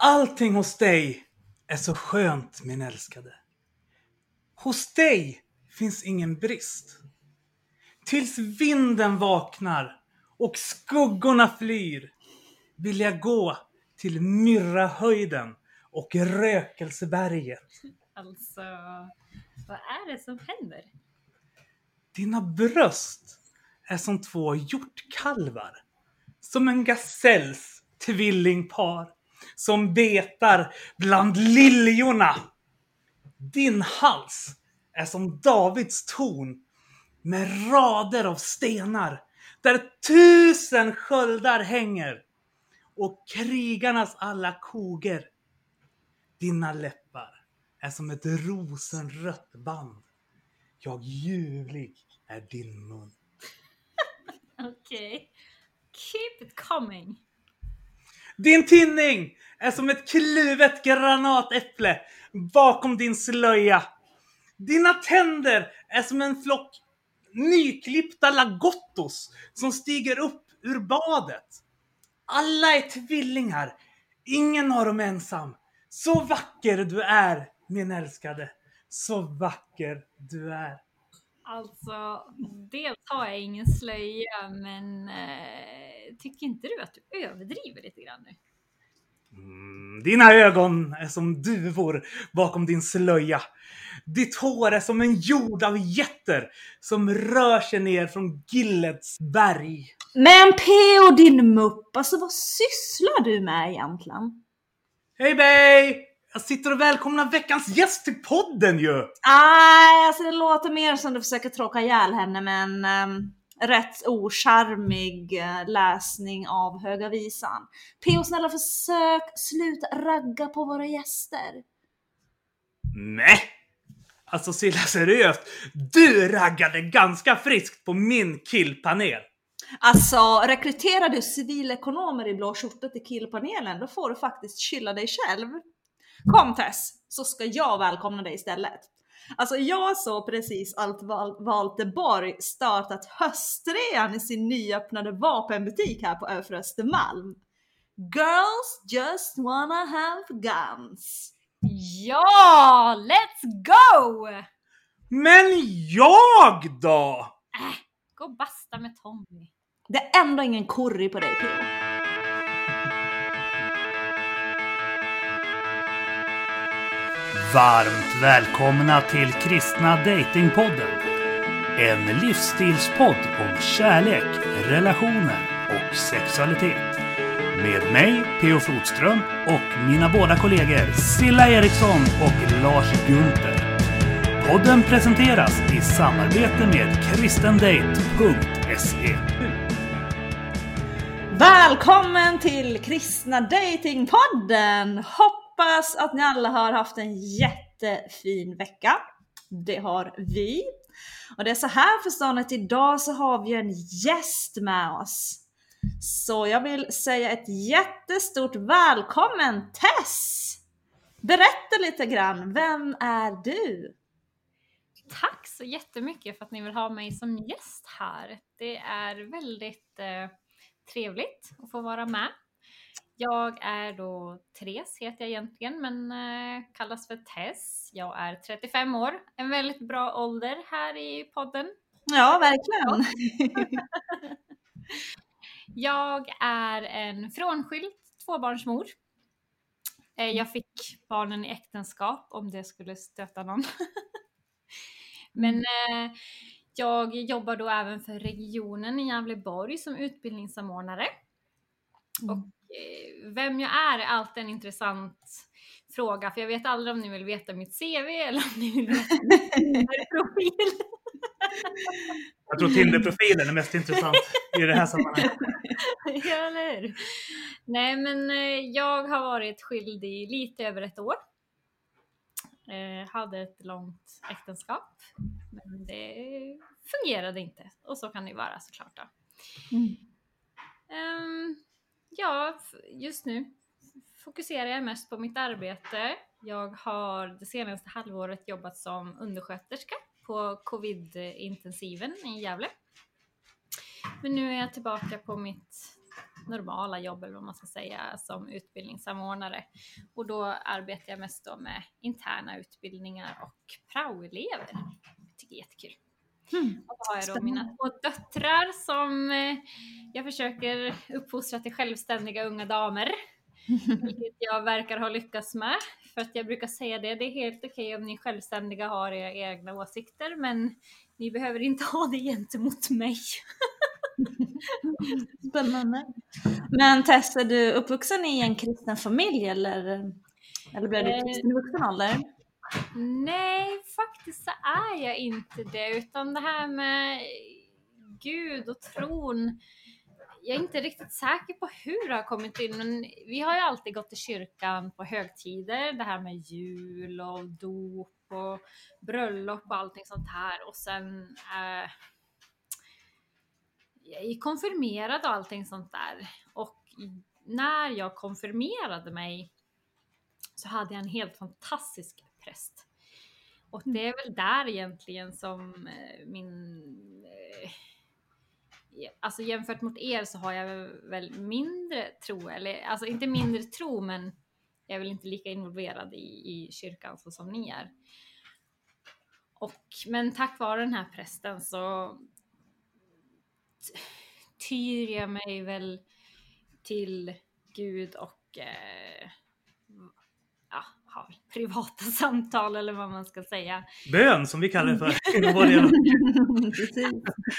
Allting hos dig är så skönt, min älskade. Hos dig finns ingen brist. Tills vinden vaknar och skuggorna flyr vill jag gå till Myrrahöjden och Rökelseberget. Alltså, vad är det som händer? Dina bröst är som två hjortkalvar. Som en gasells tvillingpar som betar bland liljorna. Din hals är som Davids torn med rader av stenar där tusen sköldar hänger och krigarnas alla koger. Dina läppar är som ett rosenrött band. Jag ljuvlig är din mun. Okej. Okay. Keep it coming. Din tinning är som ett kluvet granatäpple bakom din slöja. Dina tänder är som en flock nyklippta lagottos som stiger upp ur badet. Alla är tvillingar. Ingen av dem ensam. Så vacker du är, min älskade. Så vacker du är. Alltså, dels har jag ingen slöja, men eh, tycker inte du att du överdriver lite grann nu? Mm, dina ögon är som duvor bakom din slöja. Ditt hår är som en jord av jätter som rör sig ner från Gillets berg. Men P.O. din mupp, alltså vad sysslar du med egentligen? Hej Bey! Jag sitter och välkomnar veckans gäst till podden ju! Nej, alltså det låter mer som du försöker tråka ihjäl henne med en um, rätt ocharmig uh, läsning av Höga Visan. P.O. snälla försök sluta ragga på våra gäster. Nej! Alltså Silla seriöst, du raggade ganska friskt på min killpanel. Alltså rekryterar du civilekonomer i blå skjorta till killpanelen, då får du faktiskt chilla dig själv. Kom Tess, så ska jag välkomna dig istället. Alltså jag såg precis att Walter Borg startat höstrean i sin nyöppnade vapenbutik här på Öfre Östermalm. Girls just wanna have guns. Ja, let's go! Men jag då? Äh, gå och basta med Tommy. Det är ändå ingen curry på dig P.O. Varmt välkomna till Kristna Datingpodden. En livsstilspodd om kärlek, relationer och sexualitet. Med mig, P.O. Flodström och mina båda kollegor Silla Eriksson och Lars Gunther. Podden presenteras i samarbete med kristendate.se. Välkommen till Kristna Datingpodden! Hoppas att ni alla har haft en jättefin vecka. Det har vi. Och det är så här förstår att idag så har vi en gäst med oss. Så jag vill säga ett jättestort välkommen Tess! Berätta lite grann, vem är du? Tack så jättemycket för att ni vill ha mig som gäst här. Det är väldigt eh, trevligt att få vara med. Jag är då Therese heter jag egentligen men eh, kallas för Tess. Jag är 35 år, en väldigt bra ålder här i podden. Ja, verkligen. jag är en frånskild tvåbarnsmor. Eh, jag fick barnen i äktenskap om det skulle stöta någon. men eh, jag jobbar då även för regionen i Gävleborg som utbildningssamordnare. Mm. Och vem jag är är alltid en intressant fråga, för jag vet aldrig om ni vill veta mitt CV eller om ni vill veta min profil. Jag tror Tinder-profilen är mest intressant i det här sammanhanget. ja, eller hur? Nej, men eh, jag har varit skild i lite över ett år. Eh, hade ett långt äktenskap, men det fungerade inte. Och så kan det ju vara såklart då. Mm. Um, ja, just nu fokuserar jag mest på mitt arbete. Jag har det senaste halvåret jobbat som undersköterska på covid-intensiven i Gävle. Men nu är jag tillbaka på mitt normala jobb eller vad man ska säga som utbildningssamordnare. Och då arbetar jag mest då med interna utbildningar och praoelever. Jag tycker det är jättekul. Hmm. Och då har jag då mina två döttrar som eh, jag försöker uppfostra till självständiga unga damer. Vilket jag verkar ha lyckats med. För att jag brukar säga det, det är helt okej om ni självständiga har era egna åsikter men ni behöver inte ha det gentemot mig. Spännande. Men Tess, är du uppvuxen i en kristen familj eller, eller blev du Eh, kristen i vuxen ålder? Nej, faktiskt så är jag inte det, utan det här med Gud och tron. Jag är inte riktigt säker på hur det har kommit in, men vi har ju alltid gått till kyrkan på högtider, det här med jul och dop och bröllop och allting sånt här. Och sen eh, jag är konfirmerad och allting sånt där. Och när jag konfirmerade mig så hade jag en helt fantastisk präst. Och det är väl där egentligen som eh, min... Eh, alltså jämfört mot er så har jag väl mindre tro, eller alltså inte mindre tro men jag är väl inte lika involverad i, i kyrkan så som ni är. Och, men tack vare den här prästen så tyr jag mig väl till Gud och eh, har privata samtal eller vad man ska säga. Bön som vi kallar det för.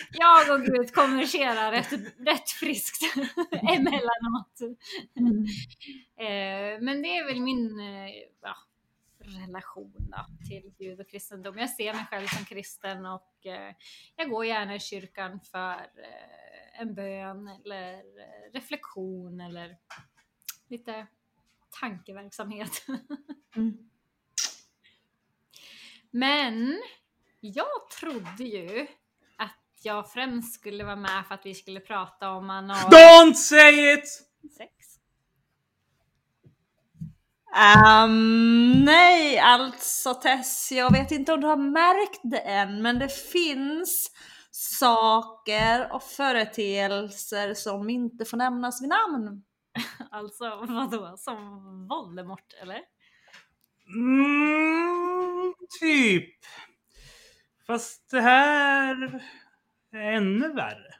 Jag och Gud konverserar rätt, rätt friskt emellanåt. Mm. Eh, men det är väl min eh, ja, relation då, till Gud och kristendom. Jag ser mig själv som kristen och eh, jag går gärna i kyrkan för en bön eller reflektion eller lite tankeverksamhet. Mm. Men jag trodde ju att jag främst skulle vara med för att vi skulle prata om anal Don't say it! sex. Ehm, nej, alltså Tess, jag vet inte om du har märkt det än, men det finns saker och företeelser som inte får nämnas vid namn. Alltså vadå, som Voldemort eller? Mm, typ. Fast det här är ännu värre.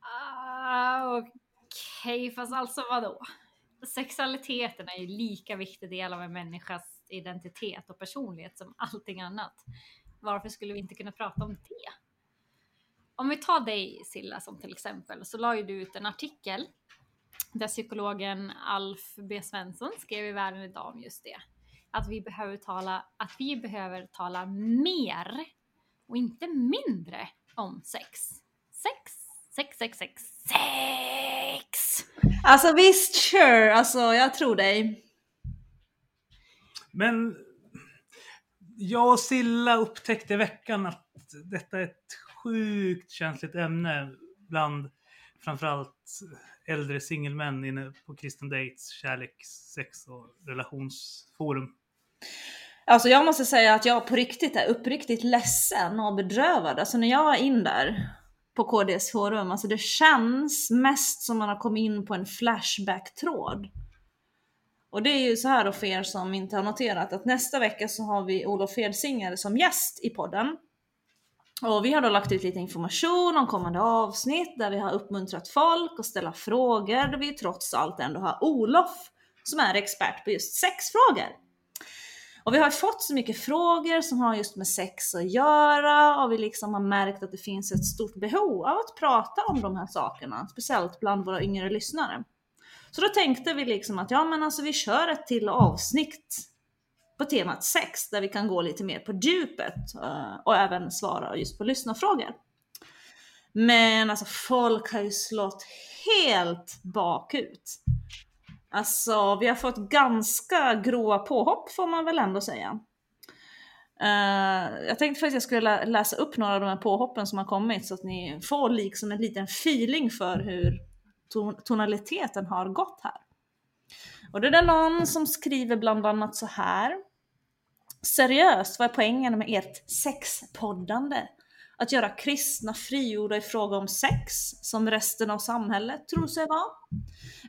Ah, Okej, fast alltså vadå? Sexualiteten är ju lika viktig del av en människas identitet och personlighet som allting annat. Varför skulle vi inte kunna prata om det? Om vi tar dig Silla som till exempel, så la ju du ut en artikel där psykologen Alf B Svensson skrev i Världen idag om just det. Att vi behöver tala, att vi behöver tala mer och inte mindre om sex. Sex, sex, sex, sex, sex! Alltså visst, sure, alltså jag tror dig. Men jag och Silla upptäckte i veckan att detta är ett sjukt känsligt ämne bland framförallt äldre singelmän inne på Kristen Dates kärleks-, sex och relationsforum. Alltså jag måste säga att jag på riktigt är uppriktigt ledsen och bedrövad. Alltså när jag var in där på KDs forum, alltså det känns mest som man har kommit in på en flashback-tråd. Och det är ju så här då för er som inte har noterat att nästa vecka så har vi Olof Edsinger som gäst i podden. Och vi har då lagt ut lite information om kommande avsnitt där vi har uppmuntrat folk att ställa frågor då vi trots allt ändå har Olof som är expert på just sexfrågor. Och vi har fått så mycket frågor som har just med sex att göra och vi liksom har märkt att det finns ett stort behov av att prata om de här sakerna, speciellt bland våra yngre lyssnare. Så då tänkte vi liksom att ja men alltså vi kör ett till avsnitt på temat sex där vi kan gå lite mer på djupet eh, och även svara just på lyssnarfrågor. Men alltså folk har ju slått helt bakut. Alltså vi har fått ganska gråa påhopp får man väl ändå säga. Uh, jag tänkte faktiskt att jag skulle lä- läsa upp några av de här påhoppen som har kommit så att ni får liksom en liten feeling för hur ton- tonaliteten har gått här. Och det är det någon som skriver bland annat så här. Seriöst, vad är poängen med ert sexpoddande? att göra kristna frigjorda i fråga om sex, som resten av samhället tror sig vara?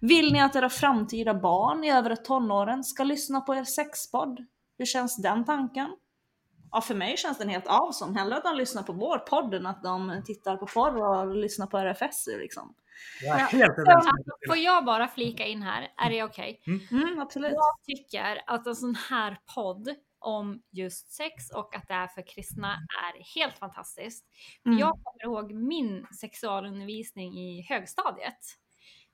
Vill ni att era framtida barn i övre tonåren ska lyssna på er sexpodd? Hur känns den tanken? Ja, för mig känns den helt awesome. Hellre att de lyssnar på vår podd än att de tittar på porr och lyssnar på RFS liksom. Ja. får jag bara flika in här? Är det okej? Mm, absolut. Jag tycker att en sån här podd om just sex och att det är för kristna är helt fantastiskt. Mm. Jag kommer ihåg min sexualundervisning i högstadiet.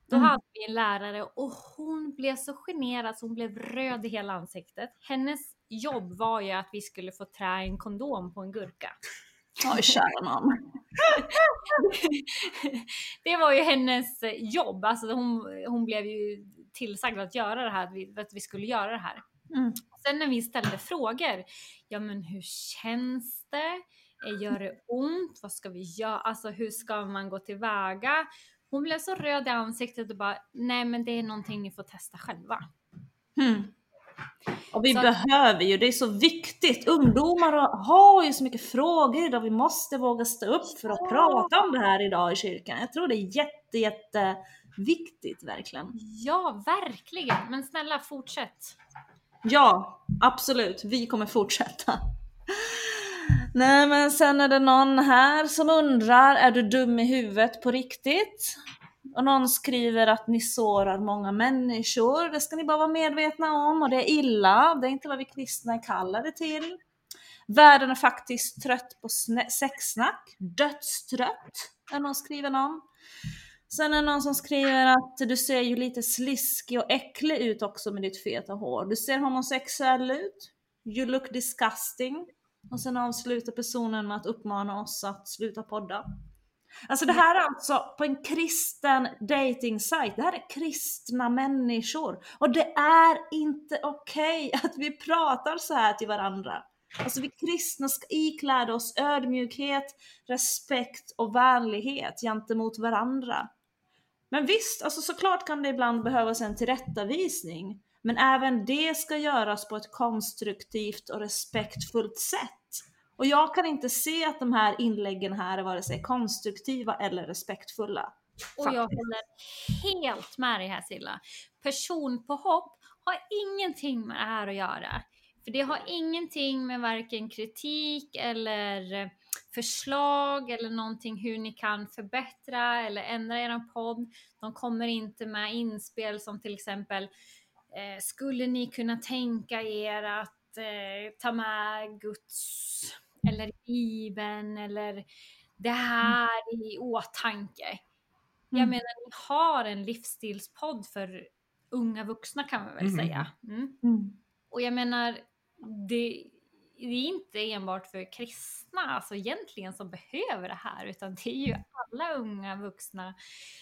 Då Mm. hade vi en lärare och hon blev så generad så hon blev röd i hela ansiktet. Hennes jobb var ju att vi skulle få trä en kondom på en gurka. Oj, kära nån. det var ju hennes jobb, alltså hon, hon blev ju tillsagd att göra det här, att vi, att vi skulle göra det här. Mm. Sen när vi ställde frågor, ja men hur känns det? Eh, Gör det ont? Vad ska vi göra? Alltså hur ska man gå tillväga? Hon blev så röd i ansiktet och bara, nej men det är någonting ni får testa själva. Mm. Och vi Så- behöver ju, det är så viktigt. Ungdomar har ju så mycket frågor idag, vi måste våga stå upp för att prata om det här idag i kyrkan. Jag tror det är jätte, jätte viktigt verkligen. Ja, verkligen! Men snälla fortsätt. Ja, absolut. Vi kommer fortsätta. Nej men sen är det någon här som undrar, är du dum i huvudet på riktigt? Och någon skriver att ni sårar många människor, det ska ni bara vara medvetna om och det är illa, det är inte vad vi kristna är kallade till. Världen är faktiskt trött på sexsnack, dödstrött, är någon skriven om. Sen är det någon som skriver att du ser ju lite sliskig och äcklig ut också med ditt feta hår. Du ser homosexuell ut. You look disgusting. Och sen avslutar personen med att uppmana oss att sluta podda. Alltså det här är alltså på en kristen dating site. Det här är kristna människor. Och det är inte okej att vi pratar så här till varandra. Alltså vi kristna ska ikläda oss ödmjukhet, respekt och vänlighet gentemot varandra. Men visst, alltså såklart kan det ibland behövas en tillrättavisning. Men även det ska göras på ett konstruktivt och respektfullt sätt. Och jag kan inte se att de här inläggen här är vare sig konstruktiva eller respektfulla. Och jag håller helt med dig här Silla. Personpåhopp har ingenting med det här att göra. För det har ingenting med varken kritik eller förslag eller någonting hur ni kan förbättra eller ändra er podd. De kommer inte med inspel som till exempel eh, skulle ni kunna tänka er att eh, ta med Guds eller Bibeln eller det här i åtanke. Jag Mm. menar, ni har en livsstilspodd för unga vuxna kan man väl Mm. säga. Mm. Mm. Och jag menar, det, det är inte enbart för kristna, alltså egentligen som behöver det här, utan det är ju alla unga vuxna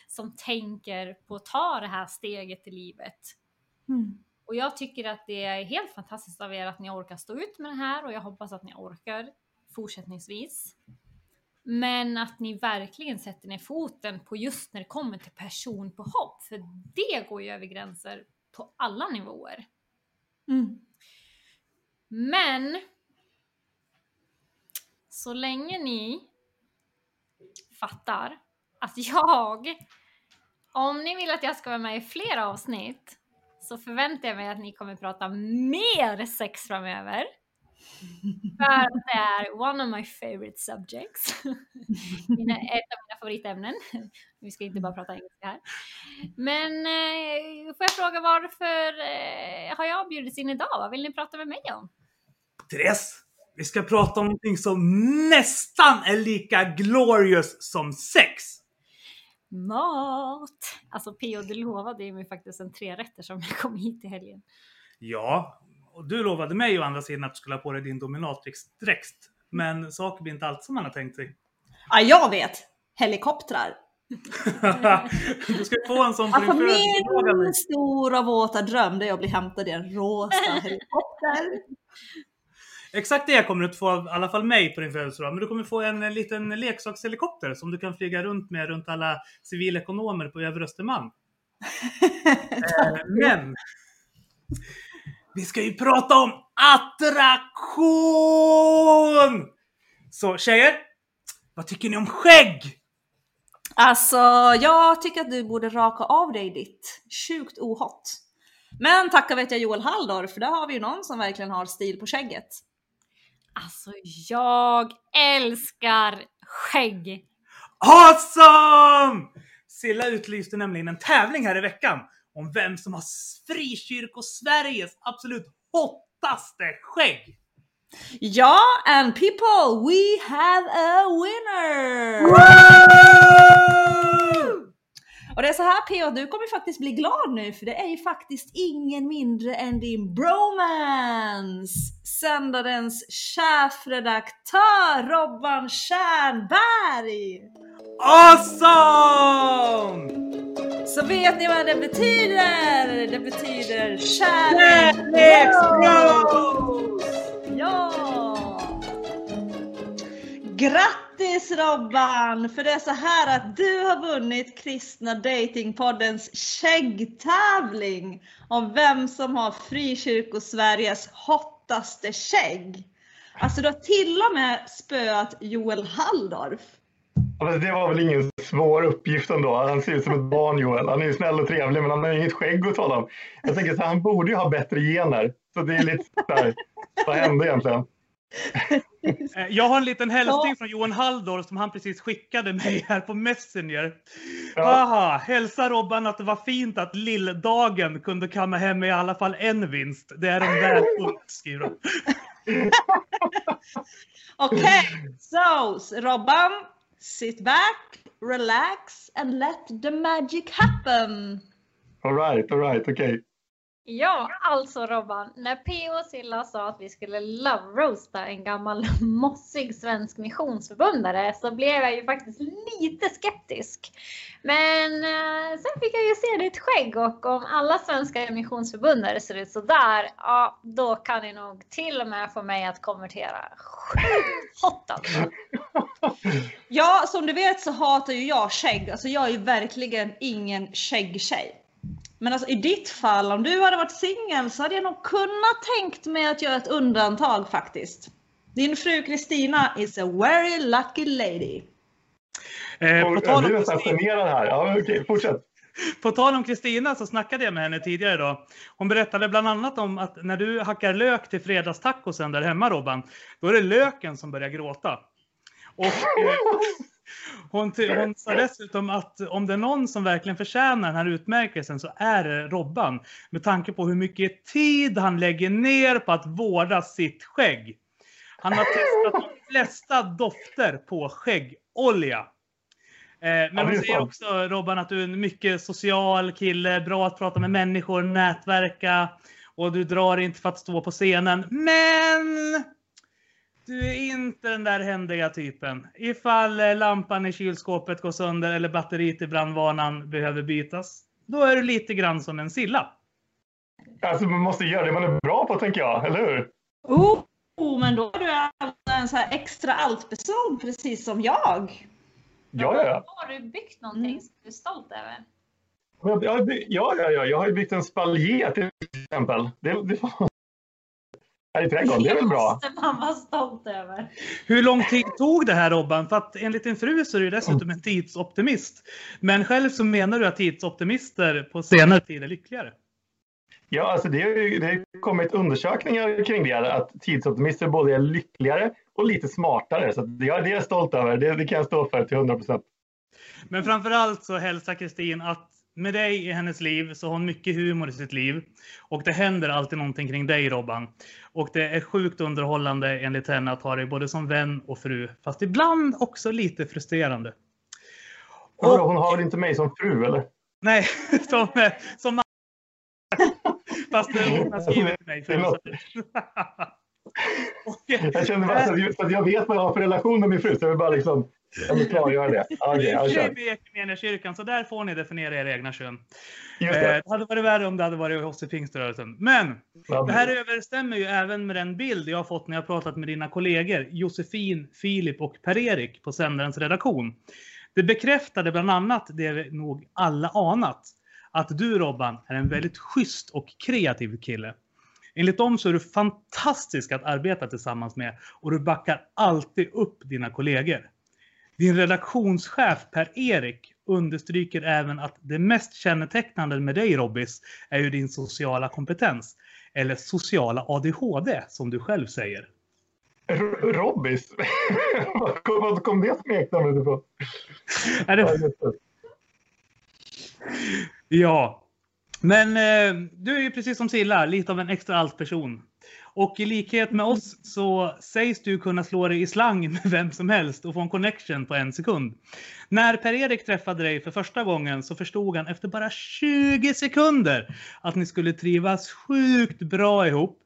som tänker på att ta det här steget i livet. Mm. Och jag tycker att det är helt fantastiskt av er att ni orkar stå ut med det här och jag hoppas att ni orkar fortsättningsvis. Men att ni verkligen sätter ner foten på just när det kommer till person på hopp, för det går ju över gränser på alla nivåer. Mm. Men så länge ni fattar att jag, om ni vill att jag ska vara med i fler avsnitt, så förväntar jag mig att ni kommer prata mer sex framöver. För att det är one of my favorite subjects. Mina, ett av mina favoritämnen. Vi ska inte bara prata engelska här. Men eh, får jag fråga varför eh, har jag bjudits in idag? Vad vill ni prata med mig om? Therese, vi ska prata om någonting som nästan är lika glorious som sex. Mat! Alltså Pio, du lovade ju mig faktiskt en trerätter som jag kom hit i helgen. Ja, och du lovade mig å andra sidan att du skulle ha på dig din dominatrix-dräkt. Men saker blir inte alltid som man har tänkt sig. Ja, jag vet! Helikoptrar. du ska få en sån på Alltså din mig. min stora våta dröm det är att bli hämtad i en rosa helikopter. Exakt det kommer du att få av i alla fall mig på din födelsedag. Men du kommer få en, eh, liten leksakshelikopter som du kan flyga runt med runt alla civilekonomer på Övre Östermalm. Eh, Men vi ska ju prata om attraktion! Så tjejer, Vad tycker ni om skägg? Alltså, jag tycker att du borde raka av dig ditt. Sjukt ohott. Men tacka vet jag Joel Halldorf, för där har vi ju någon som verkligen har stil på skägget. Alltså jag älskar skägg. Awesome! Silla utlyste nämligen en tävling här i veckan om vem som har frikyrko-Sveriges absolut hottaste skägg. Ja, and people, we have a winner! Och det är så här P.O. du kommer faktiskt bli glad nu för det är ju faktiskt ingen mindre än din bromance! Sändarens chefredaktör Robban Stjernberg! Awesome! Så vet ni vad det betyder? Det betyder kärlek! Kärleksbros! Ja! Grattis Robban! För det är så här att du har vunnit Kristna Datingpoddens skäggtävling om vem som har Frikyrko-Sveriges hottaste skägg. Alltså du har till och med spöat Joel Halldorf. Alltså, det var väl ingen svår uppgift ändå. Han ser ut som ett barn Joel. Han är ju snäll och trevlig men han har inget skägg att tala om. Jag tänker så här, han borde ju ha bättre gener. Så det är lite så här, vad hände egentligen? Eh, Jag har en liten hälsning från Johan Halldorf som han precis skickade mig här på Messenger. Ja. Haha, hälsa Robban att det var fint att Lilldagen kunde kamma hem i alla fall en vinst. Det är väl unt, skriver han. Okej, so Robban, sit back, relax and let the magic happen. All right, all right, okej. Ja, alltså Robban, när P.O. och Silla sa att vi skulle love-roasta en gammal mossig svensk missionsförbundare så blev jag ju faktiskt lite skeptisk. Men eh, sen fick jag ju se ditt skägg och om alla svenska missionsförbundare ser ut sådär, ja då kan ni nog till och med få mig att konvertera. Sjukt hot alltså. Ja, som du vet så hatar ju jag skägg. Alltså jag är ju verkligen ingen skäggtjej. Men alltså i ditt fall, om du hade varit singel så hade jag nog kunnat tänkt mig att göra ett undantag faktiskt. Din fru Kristina is a very lucky lady. Eh, på, Och tal Jag blir om nästan Kristina, generad här. Ja, okej, fortsätt. på tal om Kristina så snackade jag med henne tidigare idag. Hon berättade bland annat om att när du hackar lök till fredagstacosen där hemma Robban, då är det löken som börjar gråta. Och eh, hon, hon sa dessutom att om det är någon som verkligen förtjänar den här utmärkelsen så är det Robban. Med tanke på hur mycket tid han lägger ner på att vårda sitt skägg. Han har testat de flesta dofter på skäggolja. Eh, Ja, men hon säger också Robban att du är en mycket social kille, bra att prata med människor, nätverka och du drar inte för att stå på scenen. Men du är inte den där händiga typen. Ifall eh, lampan i kylskåpet går sönder eller batteriet i brandvarnaren behöver bytas, då är du lite grann som en silla. Alltså, man måste göra det man är bra på, tänker jag. Eller hur? Oh, oh men då är du alltså en så här extra allt-person precis som jag. Ja, ja, ja. Har du byggt någonting Mm. som du är stolt över? Ja, ja, ja. jag har ju byggt en spaljer till exempel. Det, det, här i trädgården, det är väl bra? måste man vara stolt över. Hur lång tid tog det här Robban? För att enligt din fru så är du dessutom en tidsoptimist. Men själv så menar du att tidsoptimister på senare tid är lyckligare. Ja, alltså det har ju det har kommit undersökningar kring det, att tidsoptimister både är lyckligare och lite smartare. Så det, ja, det är jag stolt över. Det, det kan jag stå för till 100 procent. Men framförallt så hälsar Kristin att med dig i hennes liv så har hon mycket humor i sitt liv. Och det händer alltid någonting kring dig Robban. Och det är sjukt underhållande enligt henne att ha dig både som vän och fru. Fast ibland också lite frustrerande. Och... Hon har väl inte mig som fru, eller? nej, som, som man. Fast hon har skrivit till mig. Och, Jag känner bara att jag vet vad jag har för relation med min fru, så jag vill bara liksom jag vill klargöra det. Ja, Du är kör. med i Equmeniakyrkan, så där får ni definiera era egna kön. Just Eh, det. det hade varit värre om det hade varit hos pingströrelsen. Men Ja, det här överensstämmer ju även med den bild jag har fått när jag pratat med dina kollegor Josefin, Filip och Per-Erik på sändarens redaktion. Det bekräftade bland annat det vi nog alla anat. Att du Robban är en väldigt schysst och kreativ kille. Enligt dem så är du fantastisk att arbeta tillsammans med och du backar alltid upp dina kollegor. Din redaktionschef Per-Erik understryker även att det mest kännetecknande med dig Robbis är ju din sociala kompetens. Eller sociala ADHD som du själv säger. R- Robbis? Var kom, det smeknamnet ifrån? Är det... Ja, men eh, du är ju precis som Silla, lite av en extra allt-person. Och i likhet med oss så sägs du kunna slå dig i slang med vem som helst och få en connection på en sekund. När Per-Erik träffade dig för första gången så förstod han efter bara 20 sekunder att ni skulle trivas sjukt bra ihop.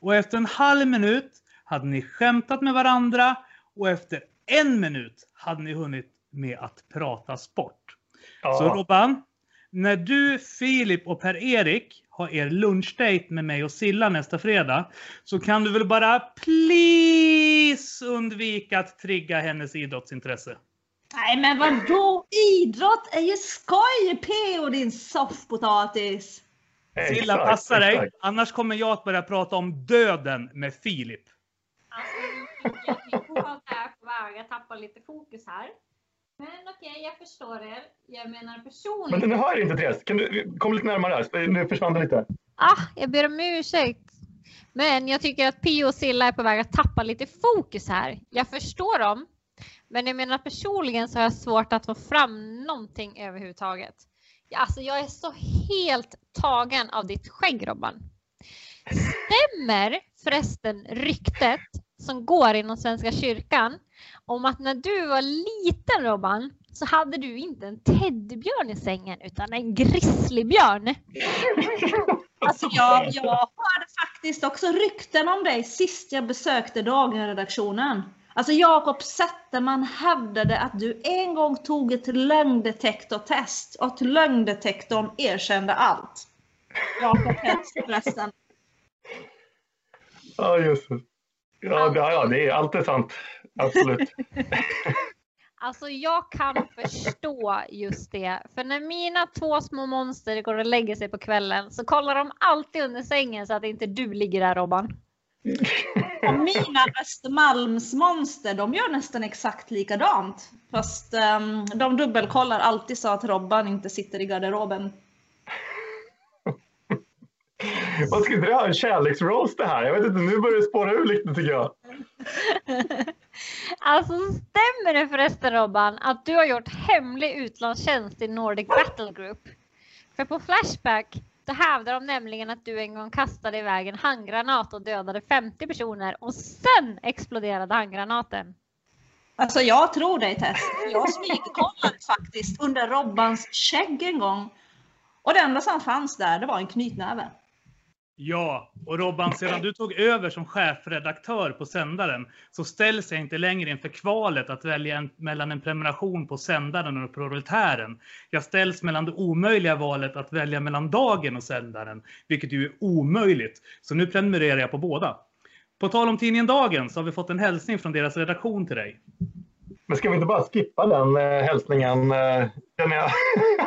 Och efter en halv minut hade ni skämtat med varandra och efter en minut hade ni hunnit med att prata sport. Så Ja. Robban, när du, Filip och Per-Erik har er lunchdate med mig och Silla nästa fredag så kan du väl bara please undvika att trigga hennes idrottsintresse. Nej men vadå? Idrott är ju skoj P och din soffpotatis. Silla, passa dig. Annars kommer jag att börja prata om döden med Filip. Alltså, jag är på väg att tappa lite fokus här. Men okej, jag förstår er. Jag menar personligen. Men nu hör jag inte Therese. Kan du komma lite närmare här? Nu försvann det lite. Ah, jag ber om ursäkt. Men jag tycker att Pio och Silla är på väg att tappa lite fokus här. Jag förstår dem. Men jag menar personligen så har jag svårt att få fram någonting överhuvudtaget. Ja, Alltså jag är så helt tagen av ditt skägg Robban. Stämmer förresten ryktet som går inom Svenska kyrkan om att när du var liten Robban så hade du inte en teddybjörn i sängen utan en grizzlybjörn. Alltså jag, jag hörde faktiskt också rykten om dig sist jag besökte Dagen-redaktionen. Alltså Jakob Zetterman hävdade att du en gång tog ett lögndetektortest och att lögndetektorn erkände allt. Jakob förresten. Ja, just det. Ja, det, ja, det är allt är sant. Absolut. Alltså jag kan förstå just det. För när mina två små monster går och lägger sig på kvällen så kollar de alltid under sängen så att inte du ligger där Robban. Och mina Östermalmsmonster, de gör nästan exakt likadant. Fast ehm, de dubbelkollar alltid så att Robban inte sitter i garderoben. Vad ska det ha en kärleksroast det här? Jag vet inte, nu börjar det spåra ur lite tycker jag. Alltså stämmer det förresten Robban att du har gjort hemlig utlandstjänst i Nordic Battle Group? För på Flashback så hävdar de nämligen att du en gång kastade iväg en handgranat och dödade 50 personer och sen exploderade handgranaten. Alltså jag tror dig Tess. Jag smygkollade faktiskt under Robbans skägg en gång. Och det enda som fanns där, det var en knytnäve. Ja, och Robban, sedan du tog över som chefredaktör på sändaren så ställs jag inte längre inför kvalet att välja en, mellan en prenumeration på sändaren och proletären. Jag ställs mellan det omöjliga valet att välja mellan dagen och sändaren, vilket ju är omöjligt. Så nu prenumererar jag på båda. På tal om tidningen Dagen så har vi fått en hälsning från deras redaktion till dig. Men ska vi inte bara skippa den eh, hälsningen? Eh, den jag.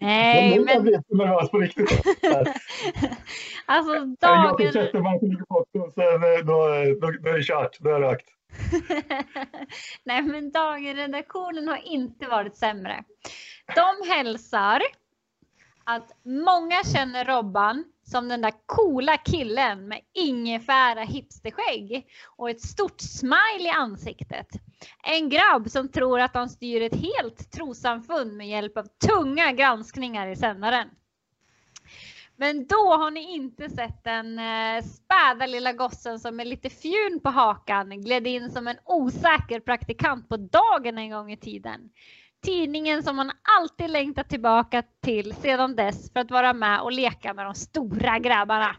Nej, jag men blir så nervös på riktigt. alltså Jag dagen... Zetterman som ligger på och sen eh, då, då, då är det kört. Då är det rökt. Nej, men Dagen-redaktionen har inte varit sämre. De hälsar att många känner Robban som den där coola killen med ingefära hipsterskägg och ett stort smile i ansiktet. En grabb som tror att han styr ett helt trosamfund med hjälp av tunga granskningar i sändaren. Men då har ni inte sett den eh, späda lilla gossen som med lite fjun på hakan gled in som en osäker praktikant på dagen en gång i tiden. Tidningen som man alltid längtat tillbaka till sedan dess för att vara med och leka med de stora grabbarna.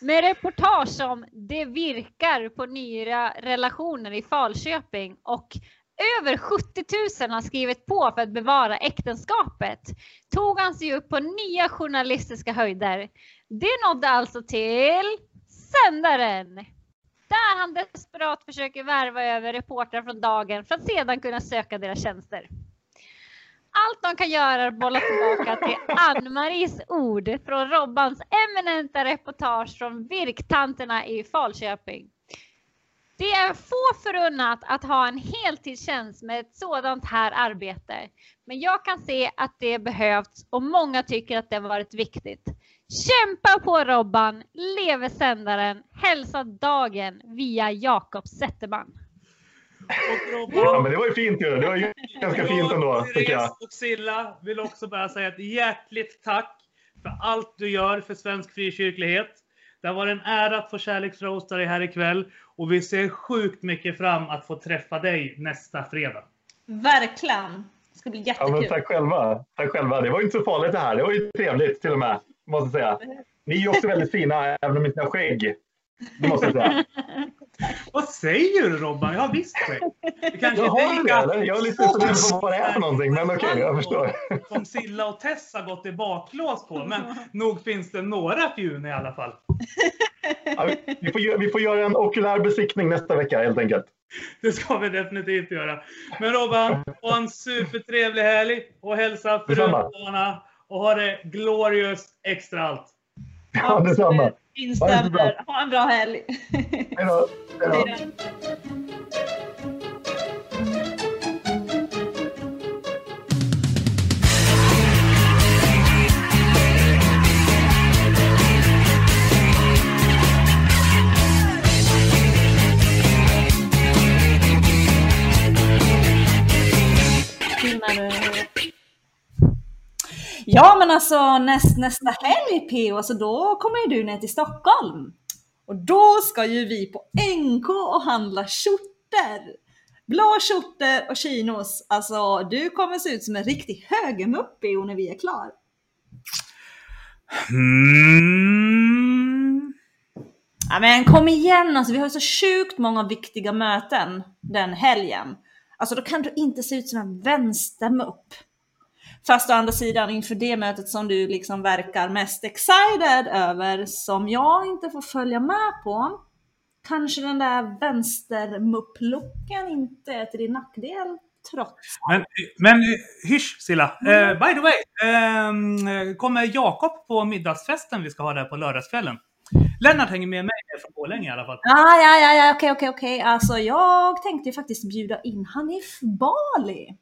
Med reportage om Det virkar på nya relationer i Falköping och över 70 000 har skrivit på för att bevara äktenskapet tog han sig upp på nya journalistiska höjder. Det nådde alltså till sändaren. Där han desperat försöker värva över reportrar från dagen för att sedan kunna söka deras tjänster. Allt de kan göra är att bolla tillbaka till Ann-Maries ord från Robbans eminenta reportage från virktanterna i Falköping. Det är få förunnat att ha en heltidstjänst med ett sådant här arbete. Men jag kan se att det behövts och många tycker att det varit viktigt. Kämpa på Robban, leve sändaren, hälsa dagen via Jakob Zetterman. Robban, Ja, men det var ju fint ju. Det var ju ganska fint ändå, tycker jag. Och Silla vill också bara säga ett hjärtligt tack för allt du gör för svensk frikyrklighet. Det har varit en ära att få kärleksroasta dig här ikväll och vi ser sjukt mycket fram att få träffa dig nästa fredag. Verkligen. Det ska bli Ja, men jättekul. tack själva. Tack själva. Det var ju inte så farligt det här. Det var ju trevligt till och med, måste jag säga. Ni är ju också väldigt fina, även om inte ni har skägg. Det måste jag säga. Vad säger du Robban? Jag har visst skägg. Jag har inte det, eller? Jag är lite funderad på vad det är för någonting, men okej, jag förstår. Som Silla och Tess har gått i baklås på. Men nog finns det några fjun i alla fall. Ja, vi, får, vi får göra en okulär besiktning nästa vecka helt enkelt. Det ska vi definitivt göra. Men Robban, ha en supertrevlig helg och hälsa barnen och ha det glorious extra allt. Ja, detsamma. Instämmer. Ha en bra helg. Hej då. Ja men alltså näst, nästa helg PO, alltså då kommer ju du ner till Stockholm. Och då ska ju vi på NK och handla skjortor. Blå skjortor och chinos. Alltså du kommer se ut som en riktig högermupp PO när vi är klar. Mm. Ja men kom igen alltså, vi har så sjukt många viktiga möten den helgen. Alltså då kan du inte se ut som en vänstermupp. Fast å andra sidan inför det mötet som du liksom verkar mest excited över, som jag inte får följa med på, kanske den där vänstermupp-looken inte är till din nackdel trots Men, men hysch Silla. Eh, by the way, ehm, kommer Jakob på middagsfesten vi ska ha där på lördagskvällen? Lennart hänger med mig från Borlänge i alla fall. Ah, ja, ja, ja, okej, okej, okej. Alltså jag tänkte ju faktiskt bjuda in Hanif Bali.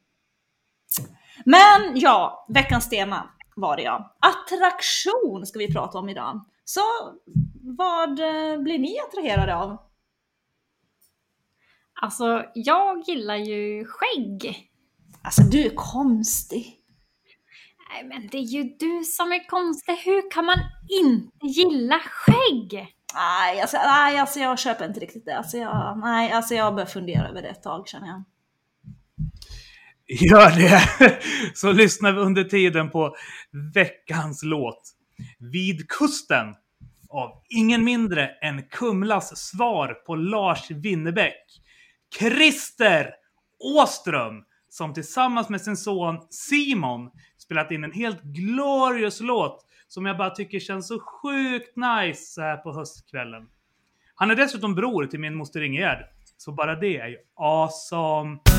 Men ja, veckans tema var det ja. Attraktion ska vi prata om idag. Så vad eh, blir ni attraherade av? Alltså, jag gillar ju skägg. Alltså du är konstig. Nej, men det är ju du som är konstig. Hur kan man inte gilla skägg? Nej, alltså, nej, alltså jag köper inte riktigt det. Alltså jag, nej, alltså jag bör fundera över det ett tag känner jag. Gör det! Så lyssnar vi under tiden på veckans låt. Vid kusten av ingen mindre än Kumlas svar på Lars Winnerbäck. Christer Åström som tillsammans med sin son Simon spelat in en helt glorious låt som jag bara tycker känns så sjukt nice så här på höstkvällen. Han är dessutom bror till min moster Ingegärd. Så bara det är ju awesome.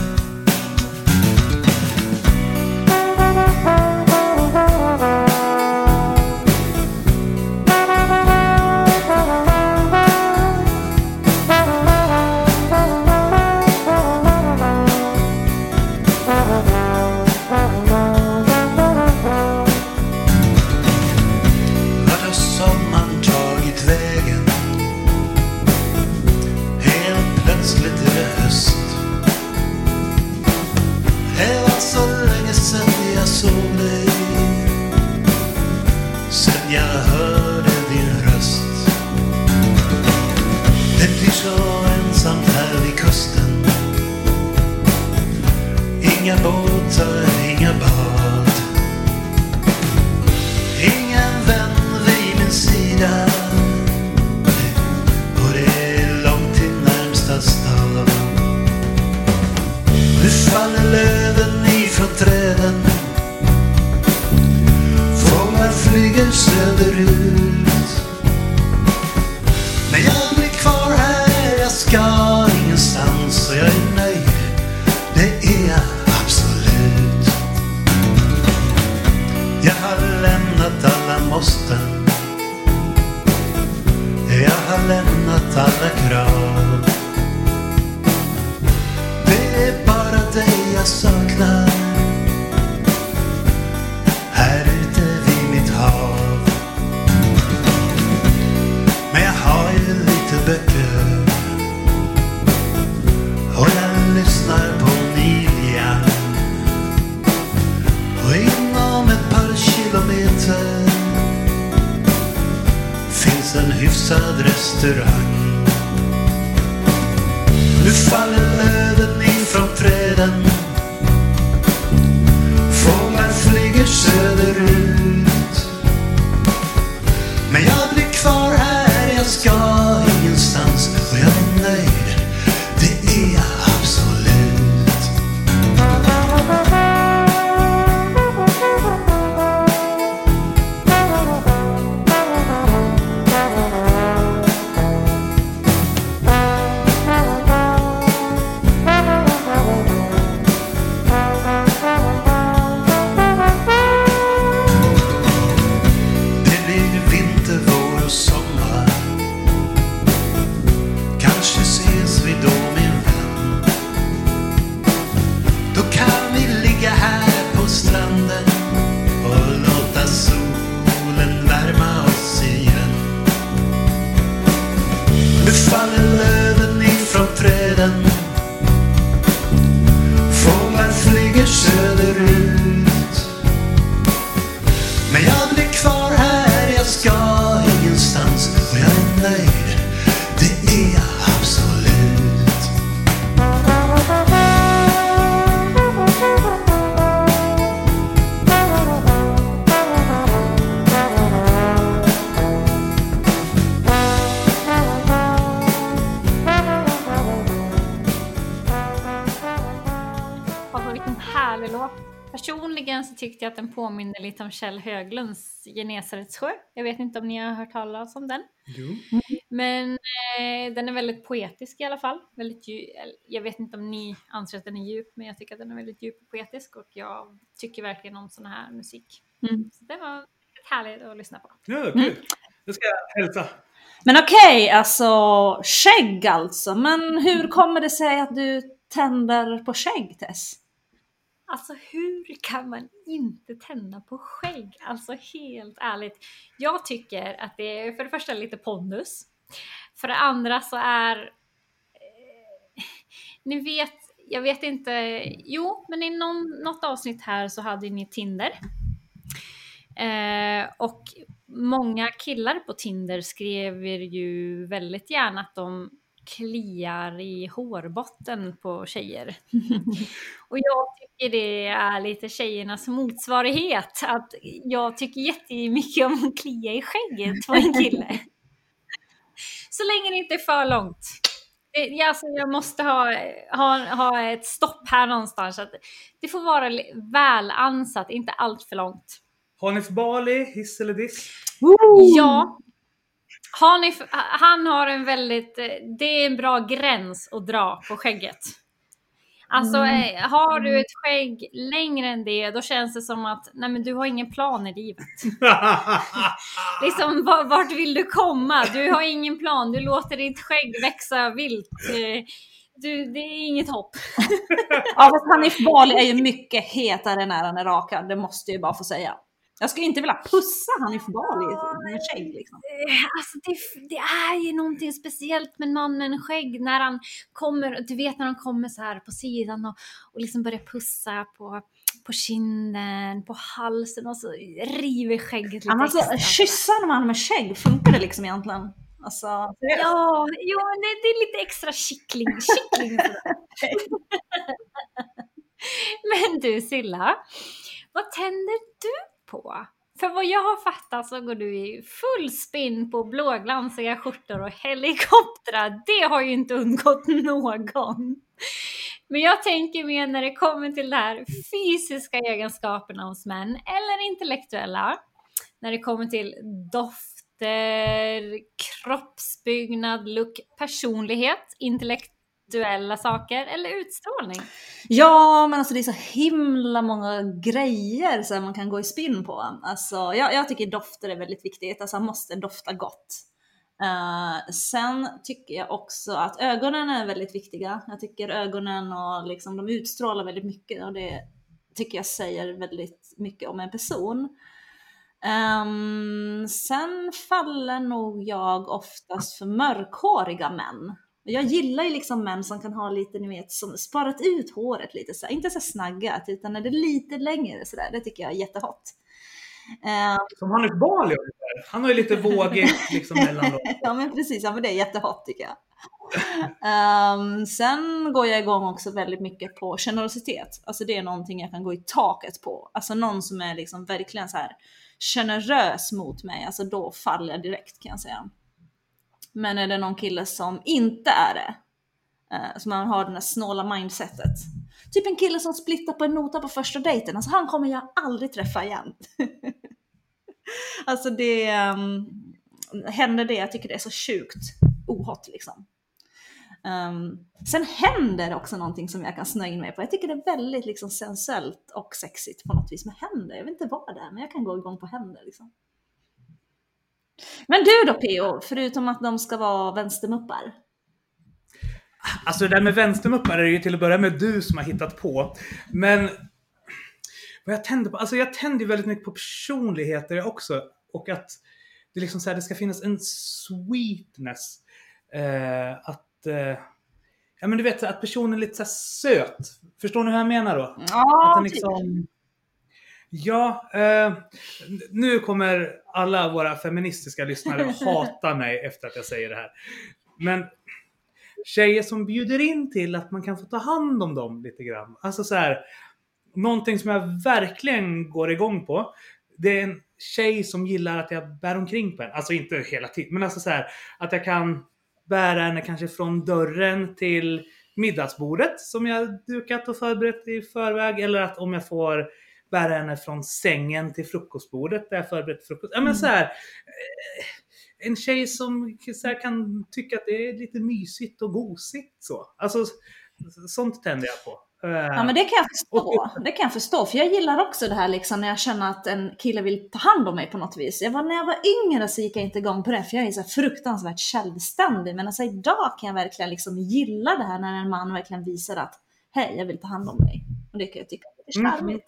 Påminner lite om Kjell Höglunds Genesarets sjö. Jag vet inte om ni har hört talas om den. Jo. Men eh, den är väldigt poetisk i alla fall. Väldigt eller, jag vet inte om ni anser att den är djup, men jag tycker att den är väldigt djup och poetisk och jag tycker verkligen om sån här musik. Mm. Så det var väldigt härligt att lyssna på. Ja, kul. Det ska jag hälsa. Men okej, alltså skägg alltså. Men hur kommer det sig att du tänder på skägg Tess? Alltså hur kan man inte tända på skägg? Alltså helt ärligt. Jag tycker att det är för det första lite pondus. För det andra så är... Eh, ni vet, jag vet inte. Jo, men i någon, något avsnitt här så hade ni Tinder. Eh, och många killar på Tinder skriver ju väldigt gärna att de kliar i hårbotten på tjejer. Och jag tycker det är lite tjejernas motsvarighet. Att jag tycker jättemycket om att klia i skägget på en kille. Så länge det inte är för långt. Det, alltså jag måste ha, ha, ha ett stopp här någonstans. Att det får vara väl ansatt, inte allt för långt. Hanif Bali, hiss eller diss? Ja. Har ni, han har en väldigt, eh, det är en bra gräns att dra på skägget. Alltså eh, har du ett skägg längre än det, då känns det som att nej men du har ingen plan i livet. Liksom va- vart vill du komma? Du har ingen plan, du låter ditt skägg växa vilt. Eh, Du, det är inget hopp. Ja fast Hanif Bali är ju mycket hetare när han är rakad, det måste jag bara få säga. Jag skulle inte vilja pussa Hanif Bali med skägg liksom. Alltså det, det är ju någonting speciellt med en man med en skägg när han kommer, du vet när han kommer så här på sidan och, och liksom börjar pussa på, på kinden, på halsen och så river skägget lite Han alltså, extra. kyssa en man med skägg, funkar det liksom egentligen? Alltså, Ja, jo, men det, det är lite extra kittling. kittling. Men du Silla, vad tänder du på? För vad jag har fattat så går du i full spinn på blåglansiga skjortor och helikoptrar. Det har ju inte undgått någon. Men jag tänker mer när det kommer till de här fysiska egenskaperna hos män, eller intellektuella. När det kommer till dofter, kroppsbyggnad, look, personlighet, duella saker eller utstrålning. Ja, men alltså det är så himla många grejer som man kan gå i spinn på. Alltså, jag, jag tycker dofter är väldigt viktigt. Alltså man måste dofta gott. Uh, sen tycker jag också att ögonen är väldigt viktiga. Jag tycker ögonen och liksom, de utstrålar väldigt mycket och det tycker jag säger väldigt mycket om en person. Um, sen faller nog jag oftast för mörkhåriga män. Jag gillar ju liksom män som kan ha lite, ni vet, som sparat ut håret lite så här. inte så snaggat utan när det är lite längre sådär. Det tycker jag är jättehot. Ehm, Som Hanif Bali. Han har ju lite vågigt liksom mellan dem. ja men precis, ja men det är jättehot tycker jag. Ehm, sen går jag igång också väldigt mycket på generositet. Alltså det är någonting jag kan gå i taket på. Alltså någon som är liksom verkligen så här generös mot mig, alltså då faller jag direkt kan jag säga. Men är det någon kille som inte är det, eh, som man har det här snåla mindsetet. Typ en kille som splittar på en nota på första dejten, alltså han kommer jag aldrig träffa igen. alltså det, um, händer det, jag tycker det är så sjukt ohot liksom. Um, sen händer också någonting som jag kan snöa in mig på. Jag tycker det är väldigt liksom sensuellt och sexigt på något vis med händer. Jag vet inte vad det är, men jag kan gå igång på händer liksom. Men du då PO, förutom att de ska vara vänstermuppar? Alltså det där med vänstermuppar är ju till att börja med du som har hittat på. Men vad jag tänder på, alltså jag tänder ju väldigt mycket på personligheter också. Och att det liksom så här, det ska finnas en sweetness. Eh, att, eh, ja men du vet att personen är lite så söt. Förstår ni hur jag menar då? Att Ja, den typ. liksom... Ja, eh, nu kommer alla våra feministiska lyssnare hata mig efter att jag säger det här. Men tjejer som bjuder in till att man kan få ta hand om dem lite grann. Alltså så här, någonting som jag verkligen går igång på. Det är en tjej som gillar att jag bär omkring på henne. Alltså inte hela tiden, men alltså så här att jag kan bära henne kanske från dörren till middagsbordet som jag dukat och förberett i förväg. Eller att om jag får bära henne från sängen till frukostbordet där jag förberett frukost. Ja men så här, eh, en tjej som så kan tycka att det är lite mysigt och gosigt så. Alltså sånt tänder jag på. Eh, Ja men det kan jag förstå. Det kan jag förstå. För jag gillar också det här liksom när jag känner att en kille vill ta hand om mig på något vis. Jag var, när jag var yngre så gick jag inte igång på det för jag är så fruktansvärt självständig. Men alltså idag kan jag verkligen liksom gilla det här när en man verkligen visar att hej jag vill ta hand om dig. Och det kan jag tycka är lite Mm.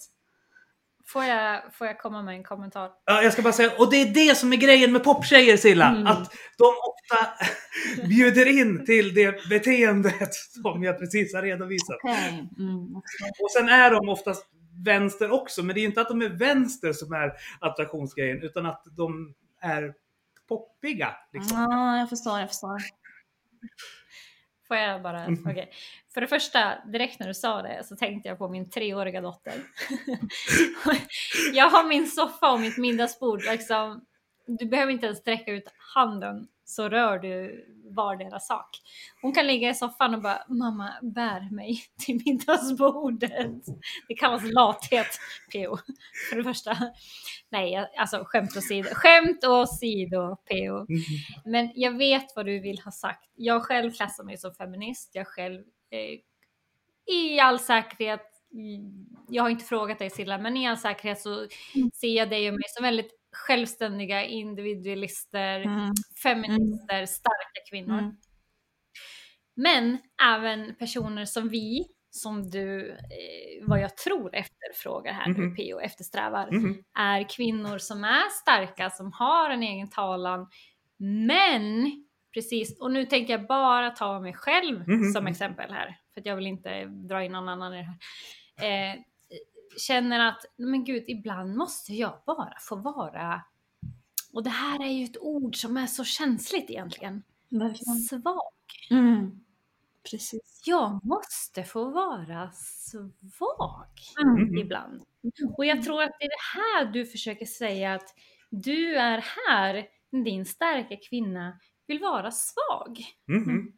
Får jag, får jag komma med en kommentar? Ja, jag ska bara säga, och det är det som är grejen med poptjejer Silla. Mm. Att de ofta bjuder in till det beteendet som jag precis har redovisat. Okej. Mm. Och sen är de oftast vänster också, men det är inte att de är vänster som är attraktionsgrejen, utan att de är poppiga. Liksom. Ja, jag förstår, jag förstår. Får jag bara? Mm. Okej. För det första, direkt när du sa det så tänkte jag på min treåriga dotter. jag har min soffa och mitt middagsbord. Liksom, du behöver inte ens sträcka ut handen så rör du vardera sak. Hon kan ligga i soffan och bara “mamma, bär mig till middagsbordet”. Det kallas lathet, PO. För det första. Nej, alltså skämt åsido. Skämt åsido, PO. Mm. Men jag vet vad du vill ha sagt. Jag själv klassar mig som feminist. Jag själv, eh, i all säkerhet, mm, jag har inte frågat dig Silla, men i all säkerhet så ser jag dig och mig som väldigt självständiga individualister, Mm. feminister, starka kvinnor. Mm. Men även personer som vi, som du, eh, vad jag tror efterfrågar här nu, Mhm. PO, eftersträvar, Mhm. är kvinnor som är starka, som har en egen talan. Men, precis, och nu tänker jag bara ta mig själv Mhm. som exempel här, för att jag vill inte dra in någon annan i det här. Eh, känner att, men gud, ibland måste jag bara få vara, och det här är ju ett ord som är så känsligt egentligen, Verkligen. svag. Mm. Precis. Jag måste få vara svag Mhm. ibland. Och jag tror att det är det här du försöker säga att du är här, din starka kvinna vill vara svag. Mhm.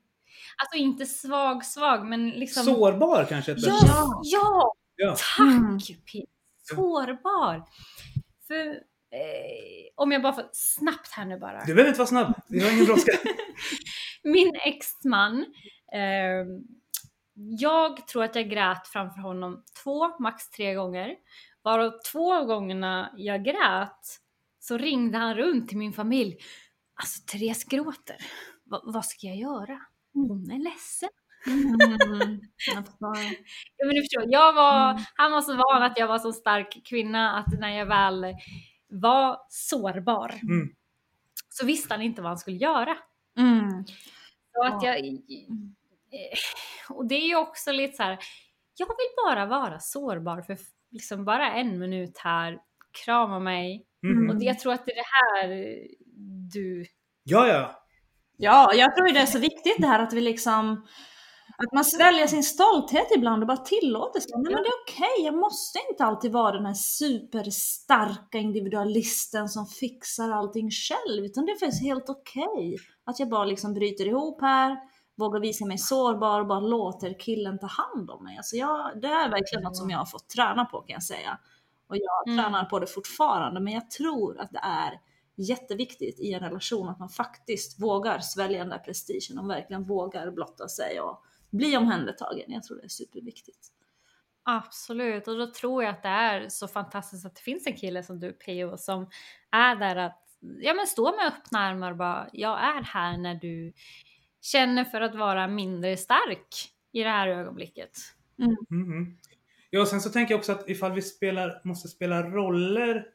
Alltså inte svag, svag, men liksom... Sårbar kanske? Ja, ja, Ja. Mm. tack! Pia. Sårbar. För eh, om jag bara får snabbt här nu bara. Du behöver inte vara snabb, vi har ingen brådska. Min exman, eh, jag tror att jag grät framför honom två, max tre gånger. Varav två gångerna jag grät så ringde han runt till min familj. Alltså Therese gråter. Va, vad ska jag göra? Hon är ledsen. Mm, jag. Ja, men du förstår, jag var, Mm. han var så van att jag var så stark kvinna att när jag väl var sårbar Mm. så visste han inte vad han skulle göra. Mm. Så att Ja. jag, och det är ju också lite så här, jag vill bara vara sårbar för liksom bara en minut här, krama mig. Mm. Och det, jag tror att det är det här du... Ja, ja. Ja, jag tror ju det är så viktigt det här att vi liksom att man sväljer sin stolthet ibland och bara tillåter sig. Nej men det är okej, jag måste inte alltid vara den här superstarka individualisten som fixar allting själv. Utan det är faktiskt helt okej att jag bara liksom bryter ihop här, vågar visa mig sårbar och bara låter killen ta hand om mig. Alltså jag, det är verkligen något som jag har fått träna på kan jag säga. Och jag Mm. tränar på det fortfarande, men jag tror att det är jätteviktigt i en relation att man faktiskt vågar svälja den där prestigen och verkligen vågar blotta sig och bli omhändertagen. Jag tror det är superviktigt. Absolut, och då tror jag att det är så fantastiskt att det finns en kille som du P.O. som är där att ja, men stå med öppna armar och bara jag är här när du känner för att vara mindre stark i det här ögonblicket. Mhm. Ja, och sen så tänker jag också att ifall vi spelar, måste spela roller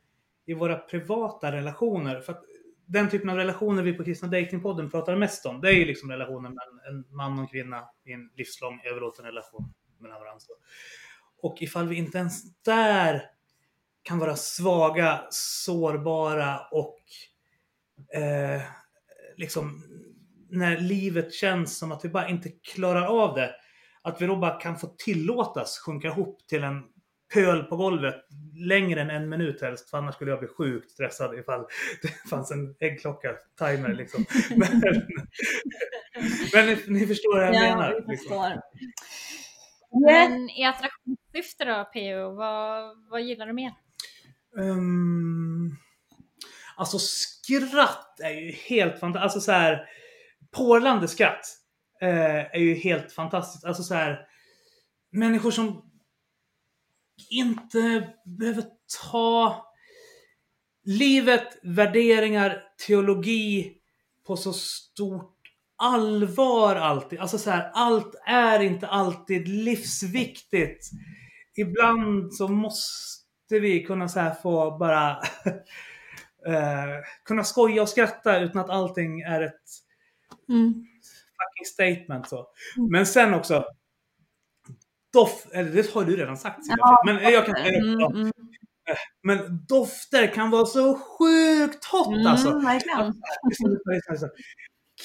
i våra privata relationer. För att den typen av relationer vi på Kristna Datingpodden pratar mest om, det är ju liksom relationen mellan en man och en kvinna i en livslång överlåten relation mellan varandra. Och ifall vi inte ens där kan vara svaga, sårbara och eh, liksom när livet känns som att vi bara inte klarar av det. Att vi då bara kan få tillåtas sjunka ihop till en pöl på golvet längre än en minut helst. För annars skulle jag bli sjukt stressad ifall det fanns en äggklocka, timer liksom. Men, men ni, ni förstår vad jag menar. vi Liksom. Men i attraktionssyfte då P.O. Vad, vad gillar du mer? Um, alltså skratt är ju helt fantastiskt. Alltså så här, porlande skratt eh, är ju helt fantastiskt. Alltså så här, människor som inte behöver ta livet, värderingar, teologi på så stort allvar alltid. Alltså så här, allt är inte alltid livsviktigt. Ibland så måste vi kunna så här få bara eh, kunna skoja och skratta utan att allting är ett Mm. fucking statement. Så. Men sen också doft, eller det har du redan sagt Ja, men jag kan Mm, ja. mm, Men dofter kan vara så sjukt hot alltså. mm, verkligen. Lyssna, lyssna.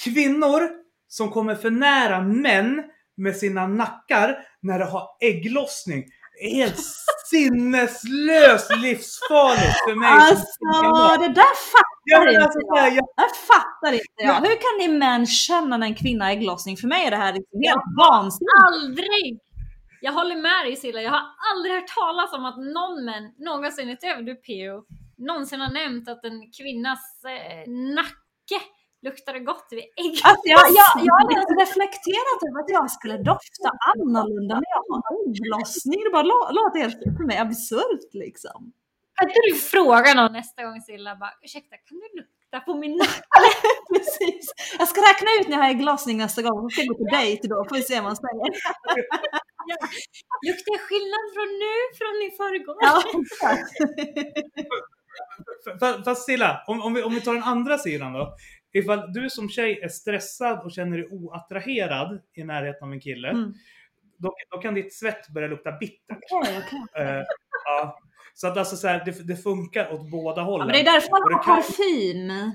Kvinnor som kommer för nära män med sina nackar när de har ägglossning är helt sinneslöst livsfarligt för mig. Alltså, det där fattar inte alltså, jag. jag, Det fattar inte jag. Hur kan ni män känna när en kvinna har ägglossning? För mig är det här liksom helt vansinnigt. Aldrig! Jag håller med dig Silla, jag har aldrig hört talas om att någon män någonsin utöver du P.O. någonsin har nämnt att en kvinnas eh, nacke luktade gott vid ägg. Alltså jag, jag, jag har inte reflekterat över att jag skulle dofta annorlunda när jag har ägglossning. Det bara lå- låter helt för mig absurt liksom. Kan inte du fråga någon nästa gång Silla bara ursäkta kan du lukta på min nacke? Precis. Jag ska räkna ut när jag har ägglossning nästa gång. Jag ska gå på dejt då, får vi se vad man säger. Luktar jag skillnad från nu från i förrgår? Ja, exakt. Fast, Silla, om, om, vi, om vi tar den andra sidan då. Ifall du som tjej är stressad och känner dig oattraherad i närheten av en kille. Mm. Då, då kan ditt svett börja lukta bittert. Okej, okej. Eh, ja. Så att alltså så här, det, det funkar åt båda Ja, hållen. men det är därför man har kan- parfym.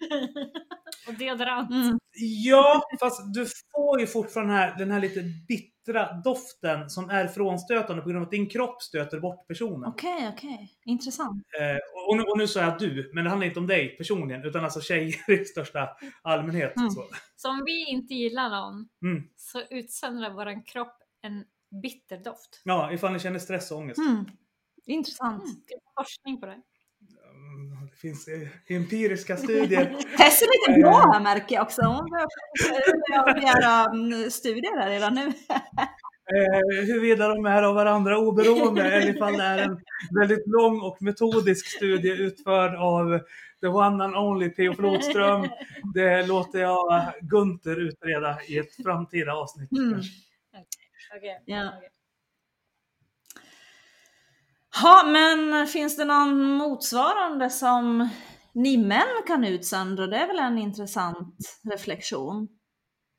Och deodorant. Mm. Ja, fast du får ju fortfarande den här, den här lite bittra doften som är frånstötande på grund av att din kropp stöter bort personen. Okej, okej. Intressant. Eh, och, nu, och nu sa jag du, men det handlar inte om dig personligen, utan alltså tjejer i största allmänhet. Mm. Så. Så om vi inte gillar någon Mm. så utsöndrar våran kropp en bitter doft. Ja, ifall ni känner stress och ångest. Mm. Intressant. Det är forskning på det. Det finns eh, empiriska studier. Tess är lite blå här märker jag också. Hon börjar begära mm, studier här redan nu. Eh, huruvida de är av varandra oberoende eller ifall det är en väldigt lång och metodisk studie utförd av the one and only Theo Flodström. Det låter jag Gunther utreda i ett framtida avsnitt. Mm. kanske. Okej. Ja. Ja, men finns det någon motsvarande som ni män kan utsöndra? Det är väl en intressant reflektion.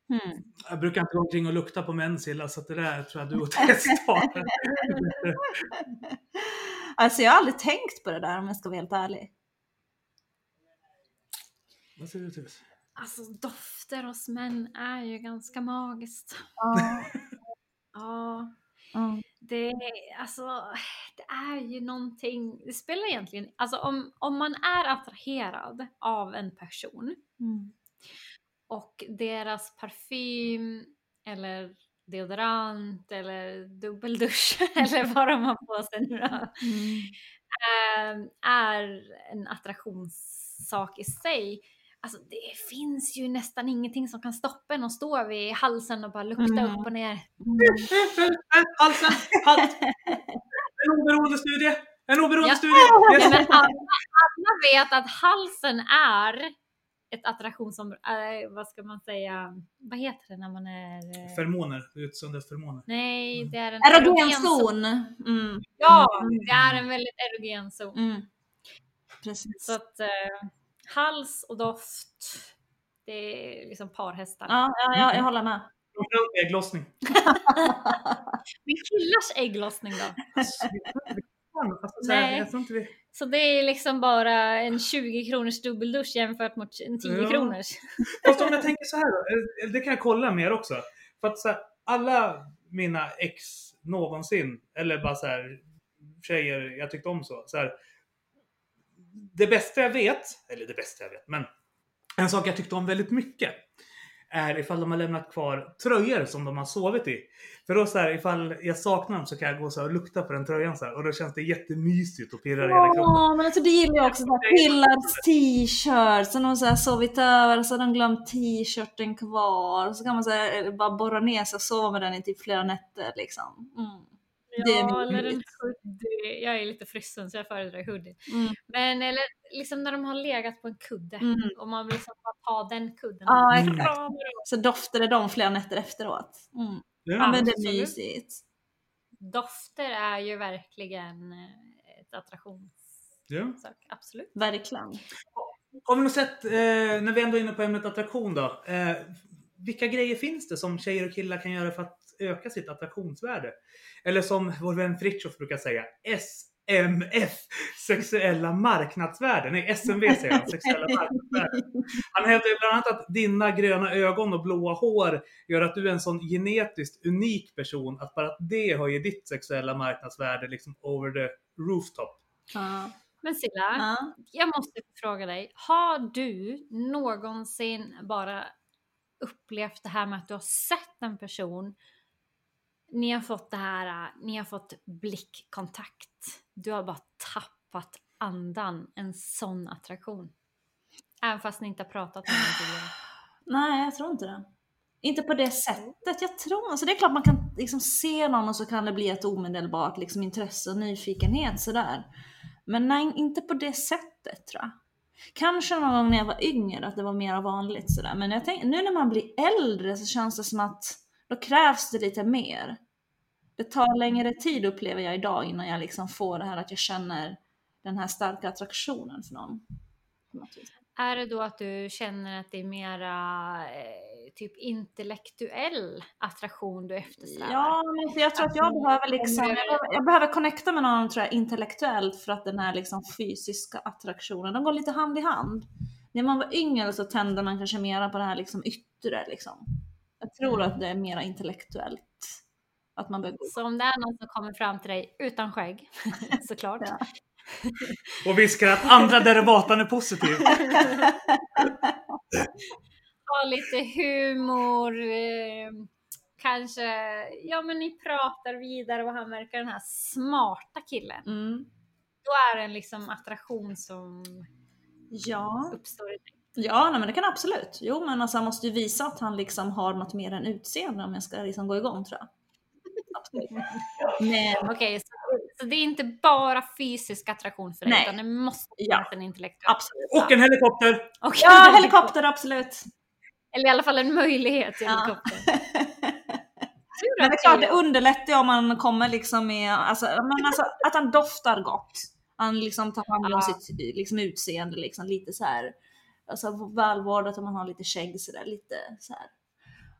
Hmm. Jag brukar inte gå omkring och lukta på mensilla så att det där tror jag du och Tess tar. Alltså jag har aldrig tänkt på det där om jag ska vara helt ärlig. Vad säger du Tess? Alltså dofter hos män är ju ganska magiskt. Ja. Ja, Mm. Det, alltså, det är ju någonting, det spelar egentligen, alltså om, om man är attraherad av en person Mm. och deras parfym eller deodorant eller dubbeldusch eller vad de har på sig nu då, Mm. eh, är en attraktionssak i sig. Alltså det finns ju nästan ingenting som kan stoppa en att stå vid halsen och bara lukta Mm. upp och ner. Halsen! Halt! En oberoende studie! En oberoende Ja. studie! Nej, Yes. men alla, alla vet att halsen är ett attraktionsområde, äh, vad ska man säga, vad heter det när man är... eh, Feromoner, utsöndrar feromoner. Nej, det är en Erogen zon. zon. Mm. Ja, det är en väldigt erogen zon. Mm. Precis. Så att eh, hals och doft, det är liksom parhästar. Ja, ja, ja, jag håller med. Ägglossning. Men killars ägglossning då? Nej. Så det är liksom bara en 20 kronors dubbeldusch jämfört mot en 10 Ja. kronors. Fast om jag tänker så här då, eh, det kan jag kolla mer också. För att så här, alla mina ex någonsin, eller bara så här tjejer jag tyckte om så. så här, det bästa jag vet, eller det bästa jag vet, men en sak jag tyckte om väldigt mycket är ifall de har lämnat kvar tröjor som de har sovit i. För då så här, ifall jag saknar dem så kan jag gå så här och lukta på den tröjan så här, och då känns det jättemysigt och pirrar i hela kroppen. Ja, men alltså det gillar jag också. Så här, Pillars t-shirt, så de har så här sovit över och så har de glömt t-shirten kvar. Och så kan man så här, bara borra ner sig och sova med den i typ flera nätter liksom. Mm. Det är Ja, eller en hoodie. Jag är lite frusen så jag föredrar hoodie. Mm. Men eller liksom när de har legat på en kudde Mm. och man vill liksom bara ta den kudden. Ja, Mm. exakt. Så doftar det dem flera nätter efteråt. Mm. Ja. men det är mysigt. Dofter är ju verkligen eh, ett attraktionssak. Ja. Absolut. Verkligen. Har vi något sätt, eh, när vi ändå är inne på ämnet attraktion då. Eh, vilka grejer finns det som tjejer och killar kan göra för att öka sitt attraktionsvärde? Eller som vår vän Fritiof brukar säga, SMF, sexuella marknadsvärden. Nej, SMV säger han, sexuella marknadsvärden. Han hävdar bland annat att dina gröna ögon och blåa hår gör att du är en sån genetiskt unik person att bara det höjer ditt sexuella marknadsvärde liksom over the rooftop. Ja. Men Silla, Ja. jag måste fråga dig. Har du någonsin bara upplevt det här med att du har sett en person, ni har fått det här, äh, ni har fått blickkontakt. Du har bara tappat andan, en sån attraktion. Även fast ni inte har pratat om det tidigare. Nej, jag tror inte det. Inte på det sättet. Jag tror, alltså det är klart man kan liksom se någon och så kan det bli ett omedelbart liksom intresse och nyfikenhet sådär. Men nej, inte på det sättet tror jag. Kanske någon gång när jag var yngre att det var mer vanligt sådär. Men jag tänk, nu när man blir äldre så känns det som att då krävs det lite mer. Det tar längre tid upplever jag idag innan jag liksom får det här att jag känner den här starka attraktionen för någon. Är det då att du känner att det är mera eh, typ intellektuell attraktion du eftersträvar? Ja, men jag tror att jag behöver liksom, om jag behöver, jag behöver connecta med någon tror jag intellektuellt för att den här liksom fysiska attraktionen, de går lite hand i hand. När man var yngre så tände man kanske mera på det här liksom yttre liksom. Jag tror att det är mera intellektuellt. Att man behöver Så om det är någon som kommer fram till dig utan skägg, såklart. Ja. Och viskar att andra derivatan är positiv. Ha lite humor, eh, kanske, ja men ni pratar vidare och han verkar den här smarta killen. mm. Då är det en liksom attraktion som Ja, uppstår ja nej, men det kan absolut. Jo men alltså han måste ju visa att han liksom har något mer än utseende om jag ska liksom gå igång tror jag. Men Okej, så, så det är inte bara fysisk attraktion för dig, Nej. utan det måste Ja. finnas en intellektuell. absolut. Och en helikopter! Och Ja, helikopter absolut. Eller i alla fall en möjlighet till Ja. helikopter. Men det är klart, det underlättar ju om man kommer liksom med, alltså, men alltså att han doftar gott. Han liksom tar hand om Ja. sitt liksom, utseende liksom lite så här. Alltså välvårdat om man har lite skägg sådär lite så här.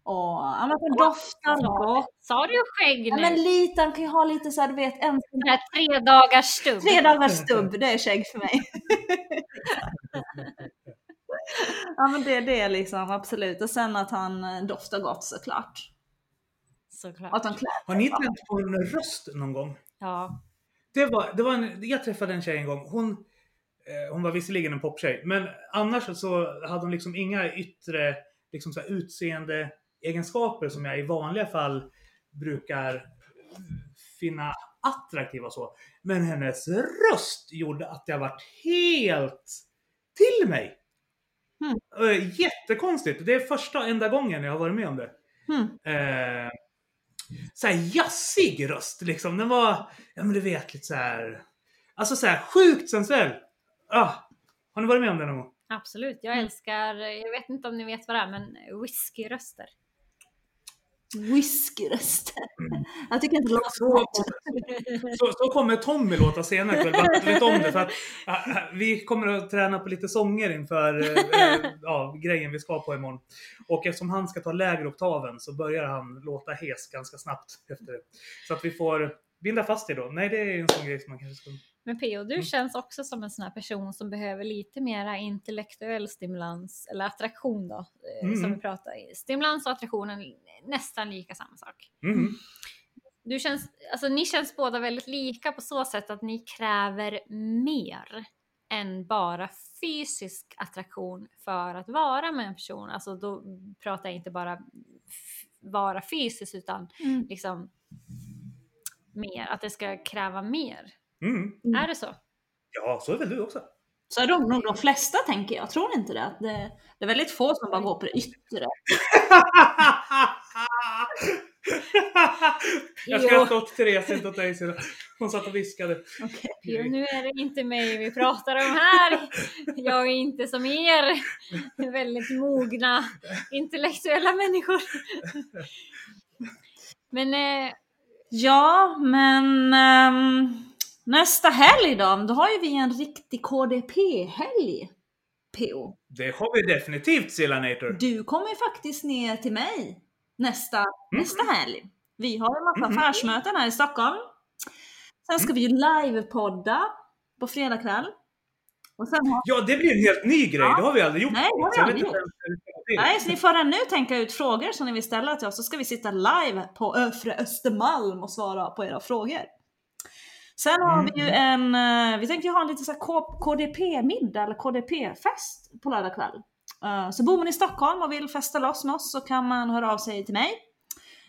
Ja, men han doftar gott. Sa du skägg Ja, nu? men lite, han kan ju ha lite så här, du vet, en Den här tre dagars stubb. tre dagars stubb, det är skägg för mig. ja men det, det är liksom absolut. Och sen att han eh, doftar gott såklart. Såklart. Att han klär Har ni tänkt på en röst någon gång? Ja. Det var, det var en, jag träffade en tjej en gång. Hon, eh, hon var visserligen en poptjej, men annars så hade hon liksom inga yttre liksom så här, utseende egenskaper som jag i vanliga fall brukar finna attraktiva och så. Men hennes röst gjorde att jag vart helt till mig. Mm. Jättekonstigt. Det är första och enda gången jag har varit med om det. Mm. Eh, så här jazzig röst liksom. Den var, ja men du vet lite så här. Alltså så här sjukt sensuell. Ah, har ni varit med om det någon gång? Absolut, jag Mm. älskar, jag vet inte om ni vet vad det är, men whiskyröster. Whiskyröster. Jag tycker inte det låter Så, så, så kommer Tommy låta senare ikväll, bara vet om det. För att, äh, äh, vi kommer att träna på lite sånger inför äh, äh, ja, grejen vi ska på imorgon. Och eftersom han ska ta lägre oktaven så börjar han låta hes ganska snabbt efter det. Så att vi får binda fast det då. Nej, det är en sån grej som man kanske ska... Men Pio, du Mm. känns också som en sån här person som behöver lite mera intellektuell stimulans, eller attraktion då, eh, Mm. som vi pratar i. Stimulans och attraktion är nästan lika samma sak. Mm. Du känns, alltså ni känns båda väldigt lika på så sätt att ni kräver mer än bara fysisk attraktion för att vara med en person. Alltså då pratar jag inte bara vara fysiskt utan Mm. liksom mer, att det ska kräva mer. Mm. Mm. Är det så? Ja, så är väl du också. Så är de nog de flesta tänker jag. Tror ni inte det? Det, det är väldigt få som bara går på det yttre. Jag skrattar åt Therese, inte åt dig. Hon satt och viskade. Okej. Jo, nu är det inte mig vi pratar om här. Jag är inte som er väldigt mogna intellektuella människor. Men eh, Ja, men ehm, nästa helg då? Då har ju vi en riktig KDP-helg. PO. Det har vi definitivt Sillanator. Du kommer ju faktiskt ner till mig nästa, nästa helg. Vi har en massa Mhm. affärsmöten här i Stockholm. Sen ska vi ju livepodda på fredag kväll. Har... Ja, det blir en helt ny grej. Det har vi aldrig gjort. Nej, det har vi aldrig till. Nej, så ni får redan nu tänka ut frågor som ni vill ställa till oss så ska vi sitta live på Övre Östermalm och svara på era frågor. Sen har vi ju en, eh, vi tänkte ju ha en lite så KDP-middag eller KDP-fest på lördag kväll. Eh, Så bor man i Stockholm och vill festa loss med oss så kan man höra av sig till mig.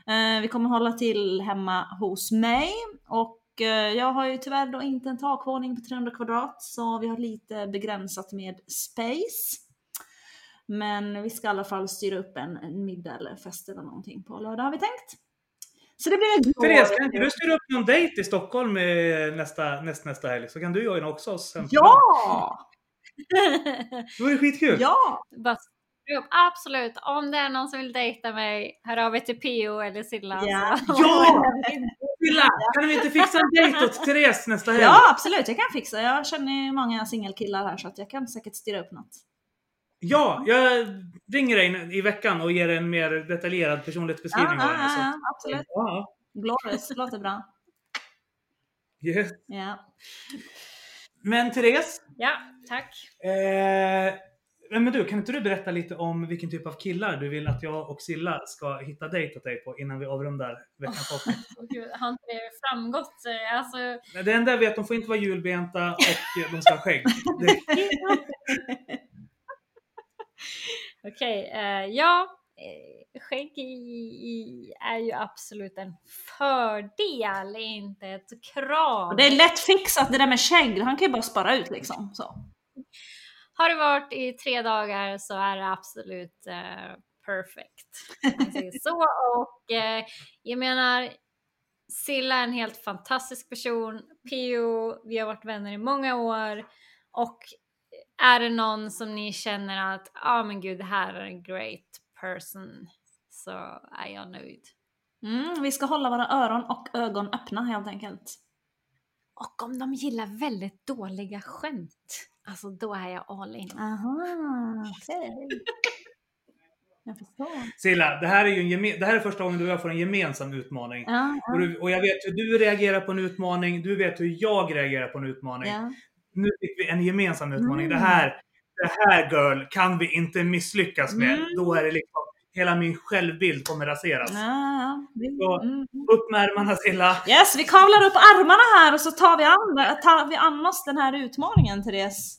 Eh, Vi kommer hålla till hemma hos mig och jag har ju tyvärr då inte en takvåning på 300 kvadrat så vi har lite begränsat med space. Men vi ska i alla fall styra upp en, en middag eller fest eller någonting på lördag har vi tänkt. Så det blir en Therese, kan inte du styra upp någon dejt i Stockholm eh, nästa, näst, nästa helg? Så kan du joina också oss. sen. Ja! Det vore skitkul. Ja! absolut, om det är någon som vill dejta mig, hör av er till Pio eller Silla. Ja. så- Ja! Silla, kan vi inte fixa en dejt åt Therese nästa helg? Ja absolut, jag kan fixa. Jag känner ju många singelkillar här så att jag kan säkert styra upp något. Ja, jag ringer dig i veckan och ger en mer detaljerad Ja, personlighetsbeskrivning. ja, av henne, så- ja, absolut. Ja, Glorious, låter bra. yes. Ja. Men Therese, ja, tack. eh, men du, kan inte du berätta lite om vilken typ av killar du vill att jag och Silla ska hitta dejt åt dig på innan vi avrundar veckans avsnitt? Gud, har inte det framgått? Eh, Alltså, Det enda jag vet, de får inte vara julbenta och de ska ha skägg. Det, Okej, eh, ja. eh, Skägg är ju absolut en fördel, inte ett krav. Det är lätt fixat det där med skägg, han kan ju bara spara ut liksom. Så. Har det varit i tre dagar så är det absolut eh, perfect. så. Och eh, jag menar, Silla är en helt fantastisk person. Pio, vi har varit vänner i många år. Och är det någon som ni känner att, ja ah, men gud det här är en great person, så är jag nöjd. Mm, vi ska hålla våra öron och ögon öppna helt enkelt. Och om de gillar väldigt dåliga skämt, alltså då är jag all in. Aha, okej. Jag förstår. Silla, det här, är ju en det här är första gången du och jag får en gemensam utmaning. Ja, Och, du, och jag vet hur du reagerar på en utmaning, du vet hur jag reagerar på en utmaning. ja. Nu fick vi en gemensam utmaning. Mm. Det, här, det här girl kan vi inte misslyckas med. Mm. Då är det liksom, hela min självbild kommer raseras. Ja, ja. Vi- Så- mm. Upp med ärmarna Silla. Yes, vi kavlar upp armarna här och så tar vi an, tar vi an oss den här utmaningen Therese.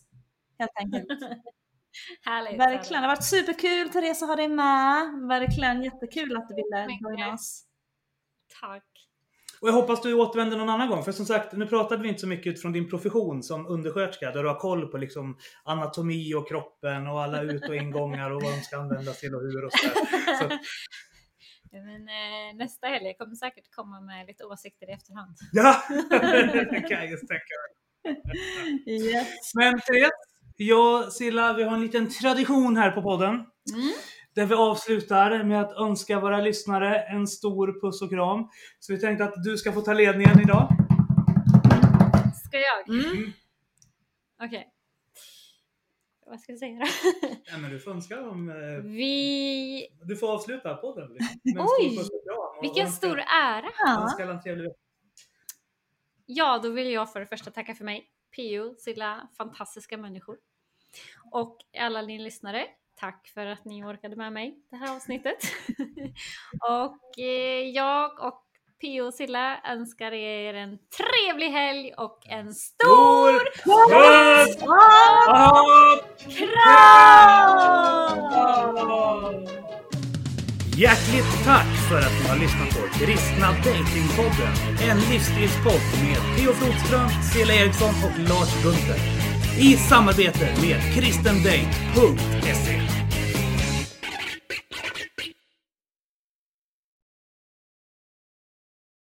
Helt enkelt. Härligt. Verkligen, det har varit superkul Therese att ha dig med. Verkligen jättekul att du ville joina oss. Tack. Och jag hoppas du återvänder någon annan gång. För som sagt, nu pratade vi inte så mycket utifrån din profession som undersköterska. Där du har koll på liksom anatomi och kroppen och alla ut och ingångar och vad de ska användas till och hur och sådär. Så, Men, eh, nästa helg jag kommer säkert komma med lite åsikter i efterhand. ja, det kan jag just tänka mig. Yes. Men Therese, jag Silla, vi har en liten tradition här på podden. Mm. Där vi avslutar med att önska våra lyssnare en stor puss och kram. Så vi tänkte att du ska få ta ledningen idag. Ska jag? Mm. Okej. Vad ska jag säga då? Ja, men du får önska dem. eh, Vi... Du får avsluta podden. Liksom, Oj, stor Vilken önska- stor ära! Ja. Önska en trevlig vecka. Ja, då vill jag för det första tacka för mig. Pio, Silla, fantastiska människor. Och alla ni lyssnare, tack för att ni orkade med mig det här avsnittet. och eh, jag och Pio och Silla önskar er en trevlig helg och en stor kram! Hjärtligt tack för att ni har lyssnat på Kristna Datingpodden. En livsstilspodd med Theo Flodström, Cela Eriksson och Lars Gunther. I samarbete med kristendate.se.